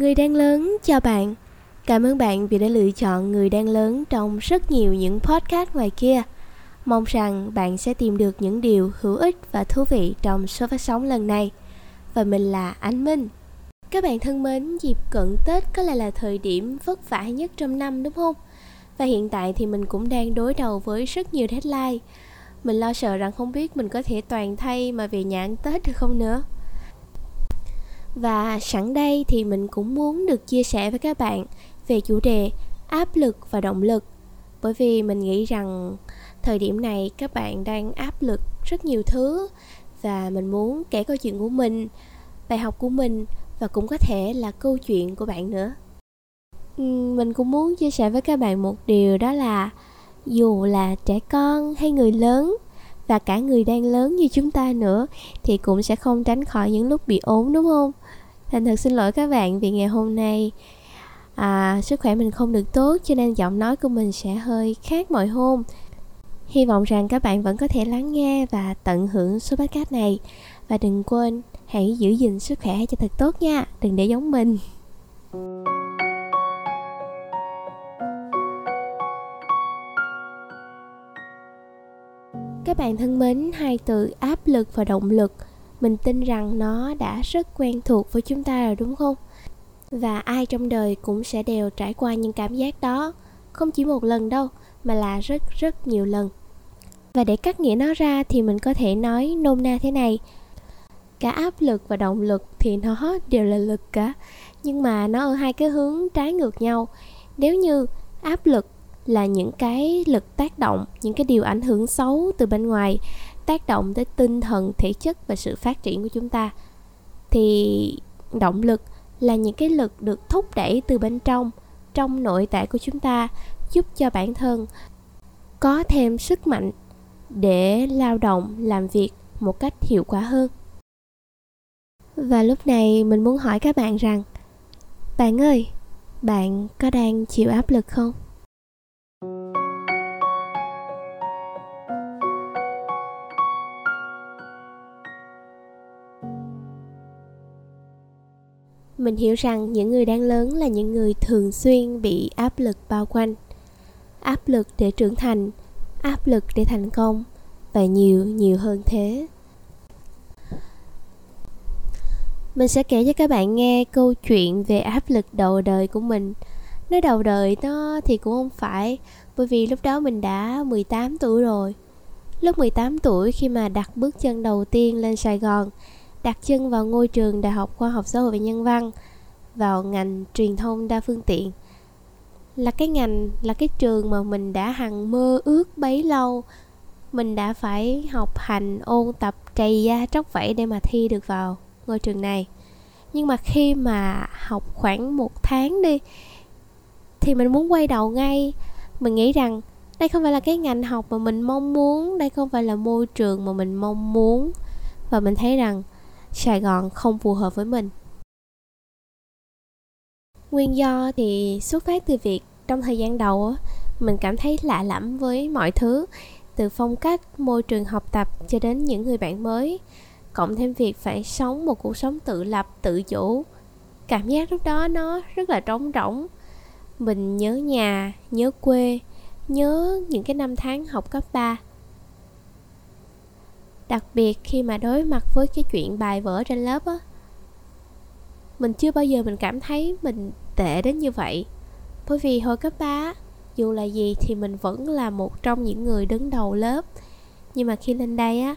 Người đang lớn chào bạn. Cảm ơn bạn vì đã lựa chọn Người đang lớn trong rất nhiều những podcast ngoài kia. Mong rằng bạn sẽ tìm được những điều hữu ích và thú vị trong số phát sóng lần này. Và mình là Ánh Minh. Các bạn thân mến, dịp cận Tết có lẽ là thời điểm vất vả nhất trong năm đúng không? Và hiện tại thì mình cũng đang đối đầu với rất nhiều deadline. Mình lo sợ rằng không biết mình có thể toàn thay mà về nhà ăn Tết được không nữa. Và sẵn đây thì mình cũng muốn được chia sẻ với các bạn về chủ đề áp lực và động lực. Bởi vì mình nghĩ rằng thời điểm này các bạn đang áp lực rất nhiều thứ và mình muốn kể câu chuyện của mình, bài học của mình và cũng có thể là câu chuyện của bạn nữa. Mình cũng muốn chia sẻ với các bạn một điều đó là dù là trẻ con hay người lớn và cả người đang lớn như chúng ta nữa thì cũng sẽ không tránh khỏi những lúc bị ốm đúng không? Thành thật xin lỗi các bạn vì ngày hôm nay à, sức khỏe mình không được tốt cho nên giọng nói của mình sẽ hơi khác mọi hôm. Hy vọng rằng các bạn vẫn có thể lắng nghe và tận hưởng số podcast này. Và đừng quên hãy giữ gìn sức khỏe cho thật tốt nha đừng để giống mình. Các bạn thân mến, hai từ áp lực và động lực, mình tin rằng nó đã rất quen thuộc với chúng ta rồi, đúng không? Và ai trong đời cũng sẽ đều trải qua những cảm giác đó, không chỉ một lần đâu, mà là rất rất nhiều lần. Và để cắt nghĩa nó ra thì mình có thể nói nôm na thế này. Cả áp lực và động lực thì nó đều là lực cả, nhưng mà nó ở hai cái hướng trái ngược nhau. Nếu như áp lực là những cái lực tác động, những cái điều ảnh hưởng xấu từ bên ngoài, tác động tới tinh thần, thể chất và sự phát triển của chúng ta. Thì động lực là những cái lực được thúc đẩy từ bên trong trong nội tại của chúng ta, giúp cho bản thân có thêm sức mạnh để lao động, làm việc một cách hiệu quả hơn. Và lúc này mình muốn hỏi các bạn rằng, bạn ơi, bạn có đang chịu áp lực không? Mình hiểu rằng những người đang lớn là những người thường xuyên bị áp lực bao quanh. Áp lực để trưởng thành, áp lực để thành công, và nhiều nhiều hơn thế. Mình sẽ kể cho các bạn nghe câu chuyện về áp lực đầu đời của mình. Nói đầu đời nó thì cũng không phải, bởi vì lúc đó mình đã 18 tuổi rồi. Lúc 18 tuổi khi mà đặt bước chân đầu tiên lên Sài Gòn đặt chân vào ngôi trường Đại học Khoa học Xã hội và Nhân văn, vào ngành truyền thông đa phương tiện. Là cái ngành, là cái trường mà mình đã hằng mơ ước bấy lâu. Mình đã phải học hành, ôn tập, trầy da, tróc vẫy để mà thi được vào ngôi trường này. Nhưng mà khi mà học khoảng một tháng đi, thì mình muốn quay đầu ngay. Mình nghĩ rằng đây không phải là cái ngành học mà mình mong muốn, đây không phải là môi trường mà mình mong muốn. Và mình thấy rằng Sài Gòn không phù hợp với mình. Nguyên do thì xuất phát từ việc trong thời gian đầu mình cảm thấy lạ lẫm với mọi thứ, từ phong cách, môi trường học tập cho đến những người bạn mới, cộng thêm việc phải sống một cuộc sống tự lập, tự chủ. Cảm giác lúc đó nó rất là trống rỗng. Mình nhớ nhà, nhớ quê, nhớ những cái năm tháng học cấp 3 đặc biệt khi mà đối mặt với cái chuyện bài vở trên lớp á, mình chưa bao giờ mình cảm thấy mình tệ đến như vậy. Bởi vì hồi cấp 3 dù là gì thì mình vẫn là một trong những người đứng đầu lớp. Nhưng mà khi lên đây á,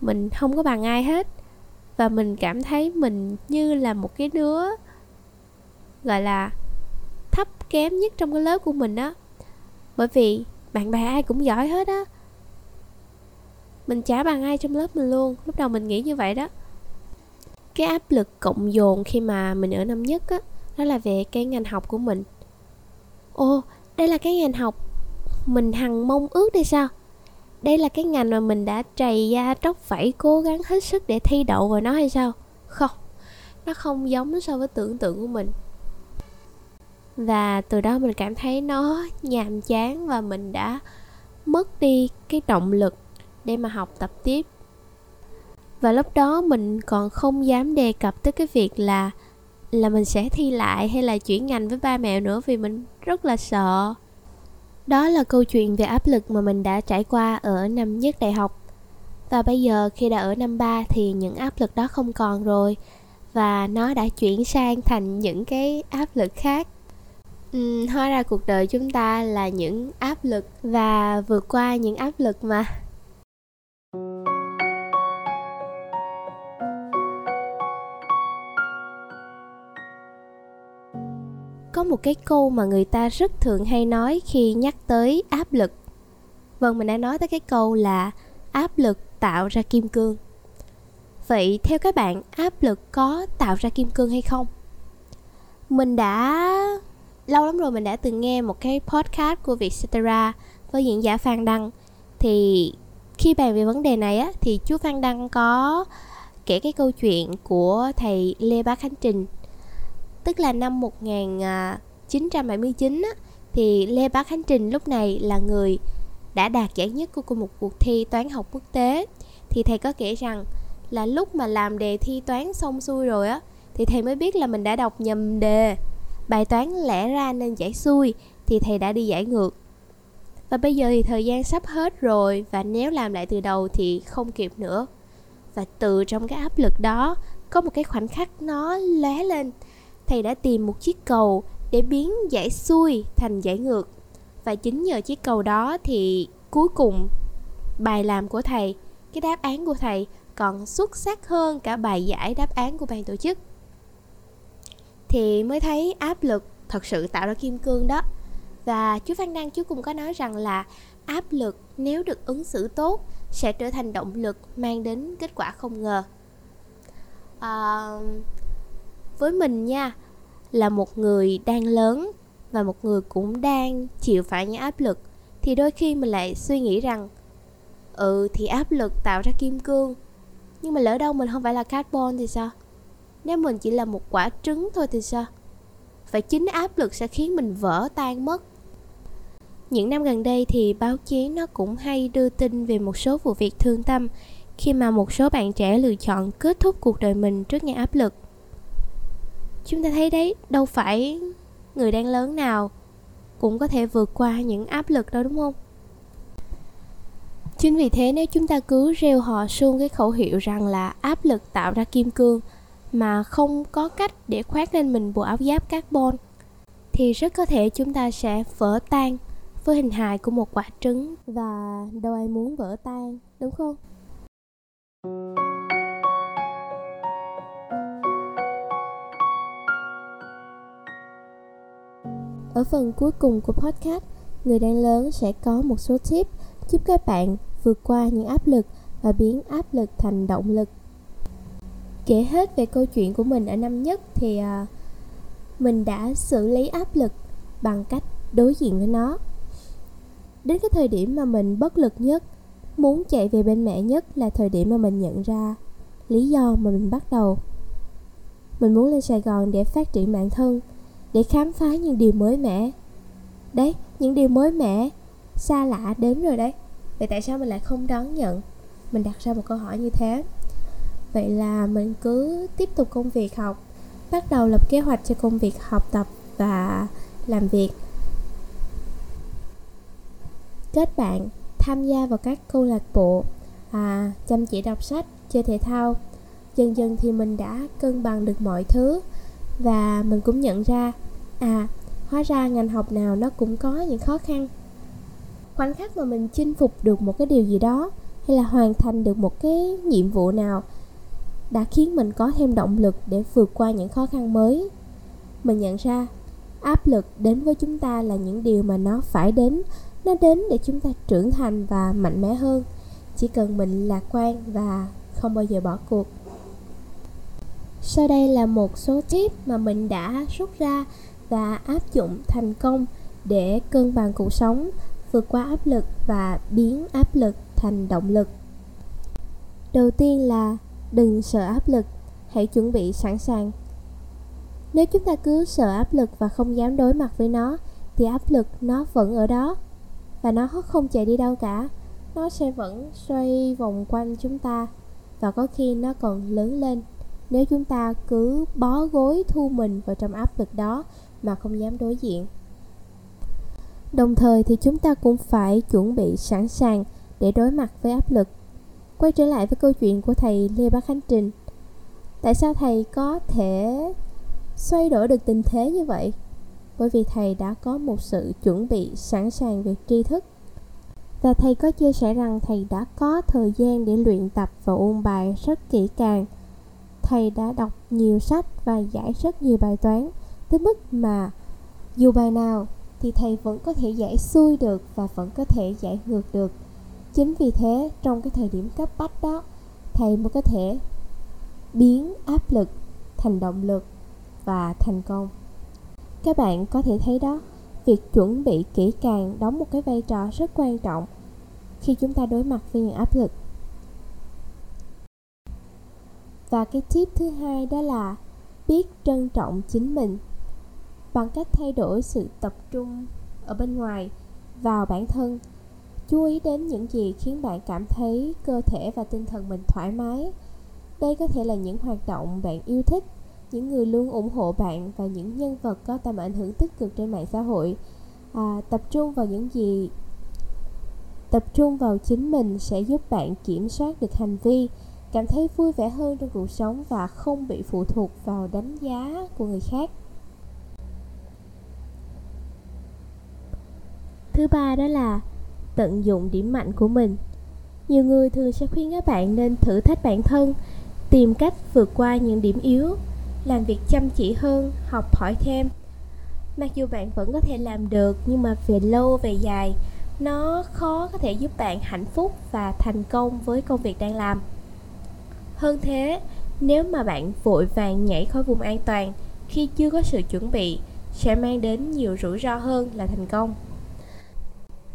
mình không có bằng ai hết. Và mình cảm thấy mình như là một cái đứa, gọi là, thấp kém nhất trong cái lớp của mình á. Bởi vì bạn bè ai cũng giỏi hết á mình chả bằng ai trong lớp mình luôn. Lúc đầu mình nghĩ như vậy đó. Cái áp lực cộng dồn khi mà mình ở năm nhất á, đó là về cái ngành học của mình. Ồ, đây là cái ngành học mình hằng mong ước đây sao? Đây là cái ngành mà mình đã trầy da tróc phải cố gắng hết sức để thi đậu vào nó hay sao? Không, nó không giống so với tưởng tượng của mình. Và từ đó mình cảm thấy nó nhàm chán và mình đã mất đi cái động lực để mà học tập tiếp. Và lúc đó mình còn không dám đề cập tới cái việc là là mình sẽ thi lại hay là chuyển ngành với ba mẹ nữa vì mình rất là sợ. Đó là câu chuyện về áp lực mà mình đã trải qua ở năm nhất đại học. Và bây giờ khi đã ở năm ba thì những áp lực đó không còn rồi và nó đã chuyển sang thành những cái áp lực khác. Uhm, hóa ra cuộc đời chúng ta là những áp lực và vượt qua những áp lực mà có một cái câu mà người ta rất thường hay nói khi nhắc tới áp lực. Vâng mình đã nói tới cái câu là áp lực tạo ra kim cương. Vậy theo các bạn, áp lực có tạo ra kim cương hay không? Mình đã, lâu lắm rồi mình đã từng nghe một cái podcast của Vietcetera với diễn giả Phan Đăng. Thì khi bàn về vấn đề này á, thì chú Phan Đăng có kể cái câu chuyện của thầy Lê Bá Khánh Trình tức là năm 1979 á, thì Lê Bá Khánh Trình lúc này là người đã đạt giải nhất của một cuộc thi toán học quốc tế. Thì thầy có kể rằng là lúc mà làm đề thi toán xong xuôi rồi á thì thầy mới biết là mình đã đọc nhầm đề. Bài toán lẽ ra nên giải xuôi thì thầy đã đi giải ngược. Và bây giờ thì thời gian sắp hết rồi và nếu làm lại từ đầu thì không kịp nữa. Và từ trong cái áp lực đó có một cái khoảnh khắc nó lóe lên thầy đã tìm một chiếc cầu để biến giải xuôi thành giải ngược. Và chính nhờ chiếc cầu đó thì cuối cùng bài làm của thầy cái đáp án của thầy còn xuất sắc hơn cả bài giải đáp án của ban tổ chức. Thì mới thấy áp lực thật sự tạo ra kim cương đó. Và chú Phan Đăng chú cũng có nói rằng là áp lực nếu được ứng xử tốt sẽ trở thành động lực mang đến kết quả không ngờ. Uh, với mình nha. Là một người đang lớn và một người cũng đang chịu phải những áp lực, thì đôi khi mình lại suy nghĩ rằng ừ thì áp lực tạo ra kim cương, nhưng mà lỡ đâu mình không phải là carbon thì sao? Nếu mình chỉ là một quả trứng thôi thì sao? Phải chính áp lực sẽ khiến mình vỡ tan mất. Những năm gần đây thì báo chí nó cũng hay đưa tin về một số vụ việc thương tâm khi mà một số bạn trẻ lựa chọn kết thúc cuộc đời mình trước những áp lực chúng ta thấy đấy, đâu phải người đang lớn nào cũng có thể vượt qua những áp lực đâu đúng không? Chính vì thế nếu chúng ta cứ reo hò suông cái khẩu hiệu rằng là áp lực tạo ra kim cương mà không có cách để khoác lên mình bộ áo giáp carbon, thì rất có thể chúng ta sẽ vỡ tan với hình hài của một quả trứng. Và đâu ai muốn vỡ tan, đúng không? Ở phần cuối cùng của podcast người đang lớn sẽ có một số tip giúp các bạn vượt qua những áp lực và biến áp lực thành động lực. Kể hết về câu chuyện của mình ở năm nhất thì uh, mình đã xử lý áp lực bằng cách đối diện với nó. Đến cái thời điểm mà mình bất lực nhất muốn chạy về bên mẹ nhất là thời điểm mà mình nhận ra lý do mà mình bắt đầu. Mình muốn lên sài gòn để phát triển bản thân để khám phá những điều mới mẻ. Đấy những điều mới mẻ xa lạ đến rồi đấy. Vậy tại sao mình lại không đón nhận? Mình đặt ra một câu hỏi như thế. Vậy là mình cứ tiếp tục công việc học bắt đầu lập kế hoạch cho công việc học tập và làm việc. Kết bạn tham gia vào các câu lạc bộ à, chăm chỉ đọc sách chơi thể thao. Dần dần thì mình đã cân bằng được mọi thứ và mình cũng nhận ra à hóa ra ngành học nào nó cũng có những khó khăn. Khoảnh khắc mà mình chinh phục được một cái điều gì đó, hay là hoàn thành được một cái nhiệm vụ nào, đã khiến mình có thêm động lực để vượt qua những khó khăn mới. Mình nhận ra, áp lực đến với chúng ta là những điều mà nó phải đến, nó đến để chúng ta trưởng thành và mạnh mẽ hơn. Chỉ cần mình lạc quan và không bao giờ bỏ cuộc. Sau đây là một số tip mà mình đã rút ra và áp dụng thành công để cân bằng cuộc sống, vượt qua áp lực và biến áp lực thành động lực. Đầu tiên là đừng sợ áp lực, hãy chuẩn bị sẵn sàng. Nếu chúng ta cứ sợ áp lực và không dám đối mặt với nó, thì áp lực nó vẫn ở đó và nó không chạy đi đâu cả. Nó sẽ vẫn xoay vòng quanh chúng ta và có khi nó còn lớn lên nếu chúng ta cứ bó gối thu mình vào trong áp lực đó mà không dám đối diện. Đồng thời thì chúng ta cũng phải chuẩn bị sẵn sàng để đối mặt với áp lực. Quay trở lại với câu chuyện của thầy lê bá khánh trình. Tại sao thầy có thể xoay đổi được tình thế như vậy? Bởi vì thầy đã có một sự chuẩn bị sẵn sàng về tri thức. Và thầy có chia sẻ rằng thầy đã có thời gian để luyện tập và ôn bài rất kỹ càng thầy đã đọc nhiều sách và giải rất nhiều bài toán. Tới mức mà dù bài nào thì thầy vẫn có thể giải xuôi được và vẫn có thể giải ngược được. Chính vì thế, trong cái thời điểm cấp bách đó, thầy mới có thể biến áp lực thành động lực và thành công. Các bạn có thể thấy đó, việc chuẩn bị kỹ càng đóng một cái vai trò rất quan trọng khi chúng ta đối mặt với những áp lực và cái tip thứ hai đó là biết trân trọng chính mình bằng cách thay đổi sự tập trung ở bên ngoài vào bản thân. Chú ý đến những gì khiến bạn cảm thấy cơ thể và tinh thần mình thoải mái. Đây có thể là những hoạt động bạn yêu thích những người luôn ủng hộ bạn và những nhân vật có tầm ảnh hưởng tích cực trên mạng xã hội. À, tập trung vào những gì tập trung vào chính mình sẽ giúp bạn kiểm soát được hành vi cảm thấy vui vẻ hơn trong cuộc sống và không bị phụ thuộc vào đánh giá của người khác. Thứ ba đó là tận dụng điểm mạnh của mình. Nhiều người thường sẽ khuyên các bạn nên thử thách bản thân, tìm cách vượt qua những điểm yếu, làm việc chăm chỉ hơn, học hỏi thêm. Mặc dù bạn vẫn có thể làm được, nhưng mà về lâu, về dài, nó khó có thể giúp bạn hạnh phúc và thành công với công việc đang làm hơn thế, nếu mà bạn vội vàng nhảy khỏi vùng an toàn khi chưa có sự chuẩn bị, sẽ mang đến nhiều rủi ro hơn là thành công.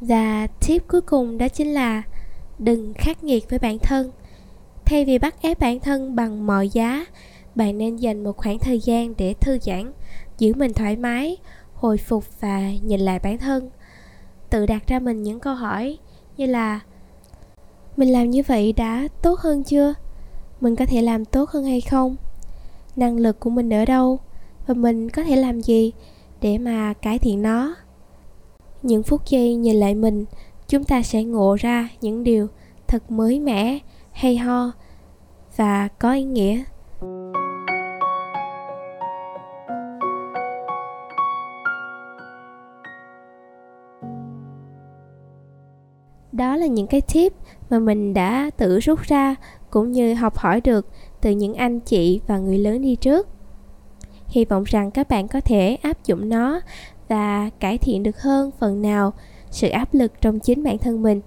Và tip cuối cùng đó chính là đừng khắc nghiệt với bản thân. Thay vì bắt ép bản thân bằng mọi giá, bạn nên dành một khoảng thời gian để thư giãn, giữ mình thoải mái, hồi phục và nhìn lại bản thân. Tự đặt ra mình những câu hỏi như là mình làm như vậy đã tốt hơn chưa? Mình có thể làm tốt hơn hay không? Năng lực của mình ở đâu? Và mình có thể làm gì để mà cải thiện nó? Những phút giây nhìn lại mình, chúng ta sẽ ngộ ra những điều thật mới mẻ, hay ho và có ý nghĩa. Đó là những cái tip mà mình đã tự rút ra cũng như học hỏi được từ những anh chị và người lớn đi trước. Hy vọng rằng các bạn có thể áp dụng nó và cải thiện được hơn phần nào sự áp lực trong chính bản thân mình.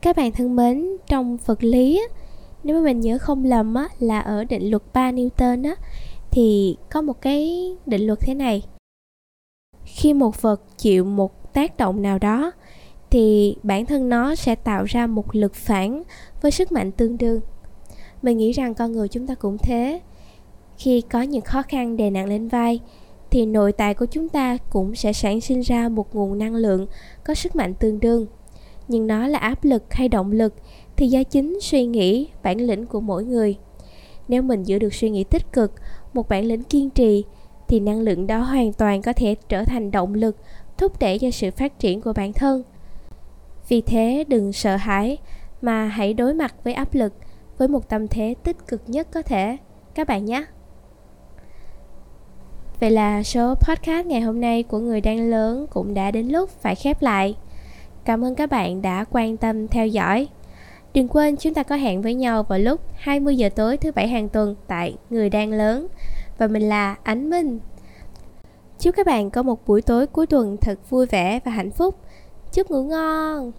Các bạn thân mến trong vật lý nếu mà mình nhớ không lầm á, là ở định luật 3 Newton á, thì có một cái định luật thế này. Khi một vật chịu một tác động nào đó thì bản thân nó sẽ tạo ra một lực phản với sức mạnh tương đương. Mình nghĩ rằng con người chúng ta cũng thế. Khi có những khó khăn đè nặng lên vai, thì nội tại của chúng ta cũng sẽ sản sinh ra một nguồn năng lượng có sức mạnh tương đương. Nhưng nó là áp lực hay động lực thì do chính suy nghĩ, bản lĩnh của mỗi người. Nếu mình giữ được suy nghĩ tích cực, một bản lĩnh kiên trì, thì năng lượng đó hoàn toàn có thể trở thành động lực thúc đẩy cho sự phát triển của bản thân vì thế đừng sợ hãi, mà hãy đối mặt với áp lực, với một tâm thế tích cực nhất có thể. Các bạn nhé. Vậy là số podcast ngày hôm nay của người đang lớn cũng đã đến lúc phải khép lại. Cảm ơn các bạn đã quan tâm, theo dõi. Đừng quên chúng ta có hẹn với nhau vào lúc 20 giờ tối thứ bảy hàng tuần tại người đang lớn. Và mình là ánh minh. Chúc các bạn có một buổi tối cuối tuần thật vui vẻ và hạnh phúc chúc ngủ ngon.